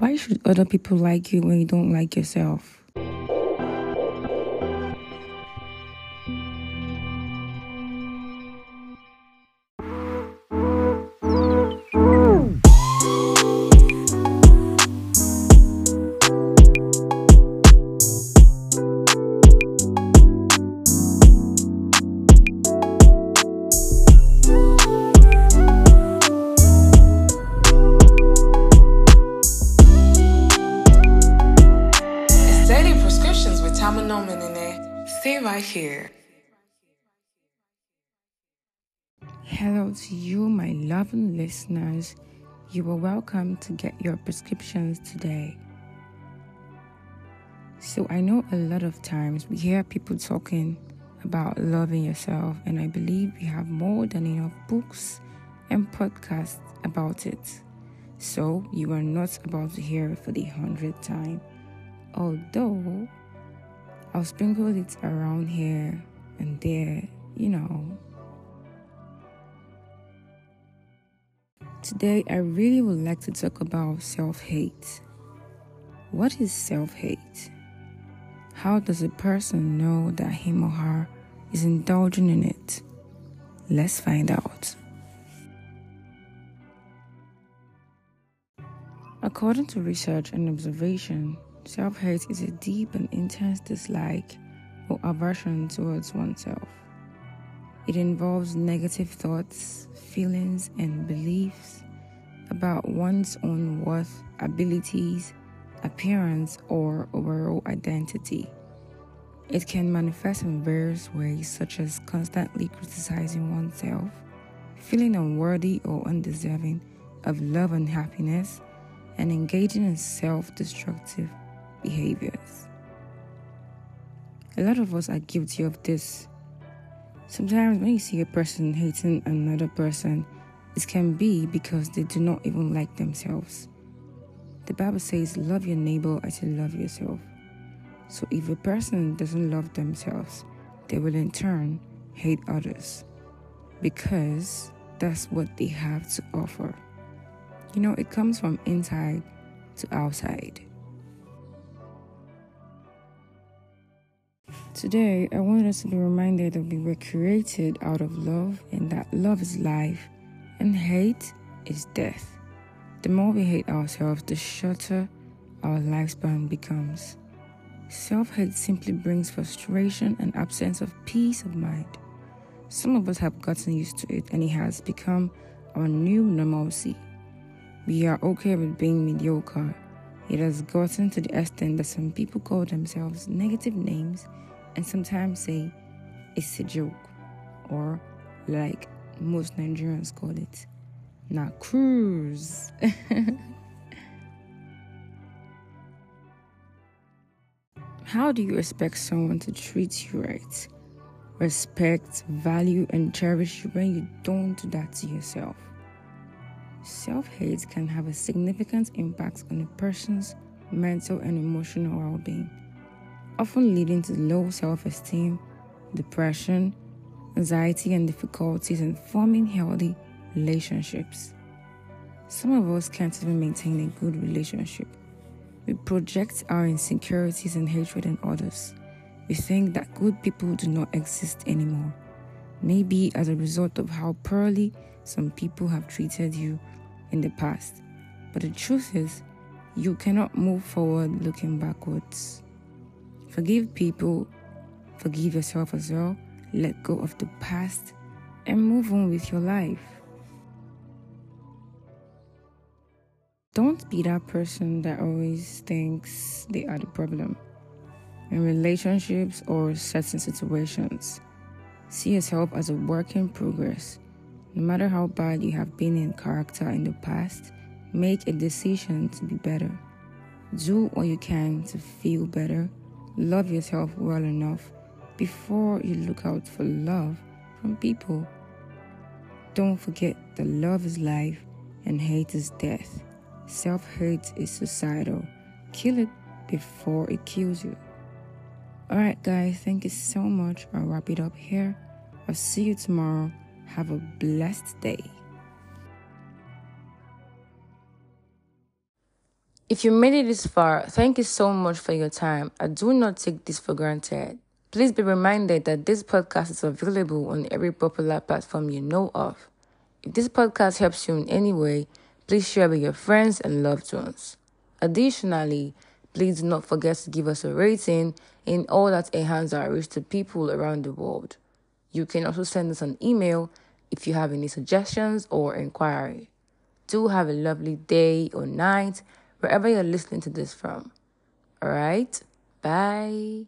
Why should other people like you when you don't like yourself? Tamunominini. Stay right here. Hello to you, my loving listeners. You are welcome to get your prescriptions today. So, I know a lot of times we hear people talking about loving yourself, and I believe we have more than enough books and podcasts about it. So, you are not about to hear it for the hundredth time. Although, I'll sprinkle it around here and there, you know. Today, I really would like to talk about self hate. What is self hate? How does a person know that him or her is indulging in it? Let's find out. According to research and observation, self hate is a deep and intense dislike or aversion towards oneself. It involves negative thoughts, feelings, and beliefs about one's own worth, abilities, appearance, or overall identity. It can manifest in various ways, such as constantly criticizing oneself, feeling unworthy or undeserving of love and happiness, and engaging in self destructive behaviors. A lot of us are guilty of this. Sometimes, when you see a person hating another person, it can be because they do not even like themselves. The Bible says, Love your neighbor as you love yourself. So, if a person doesn't love themselves, they will in turn hate others because that's what they have to offer. You know, it comes from inside to outside. Today, I want us to be reminded that we were created out of love and that love is life and hate is death. The more we hate ourselves, the shorter our lifespan becomes. Self hate simply brings frustration and absence of peace of mind. Some of us have gotten used to it and it has become our new normalcy. We are okay with being mediocre. It has gotten to the extent that some people call themselves negative names and sometimes say it's a joke, or like most Nigerians call it, na cruise. How do you expect someone to treat you right? Respect, value, and cherish you when you don't do that to yourself? Self hate can have a significant impact on a person's mental and emotional well being, often leading to low self esteem, depression, anxiety, and difficulties in forming healthy relationships. Some of us can't even maintain a good relationship. We project our insecurities and hatred on others. We think that good people do not exist anymore. Maybe as a result of how poorly some people have treated you in the past. But the truth is, you cannot move forward looking backwards. Forgive people, forgive yourself as well, let go of the past, and move on with your life. Don't be that person that always thinks they are the problem. In relationships or certain situations, see yourself as a work in progress. No matter how bad you have been in character in the past, make a decision to be better. Do what you can to feel better. Love yourself well enough before you look out for love from people. Don't forget that love is life and hate is death. Self hate is suicidal. Kill it before it kills you. Alright, guys, thank you so much. I'll wrap it up here. I'll see you tomorrow. Have a blessed day. If you made it this far, thank you so much for your time. I do not take this for granted. Please be reminded that this podcast is available on every popular platform you know of. If this podcast helps you in any way, please share with your friends and loved ones. Additionally, please do not forget to give us a rating in all that enhance our reach to people around the world. You can also send us an email if you have any suggestions or inquiry. Do have a lovely day or night wherever you're listening to this from. All right? Bye.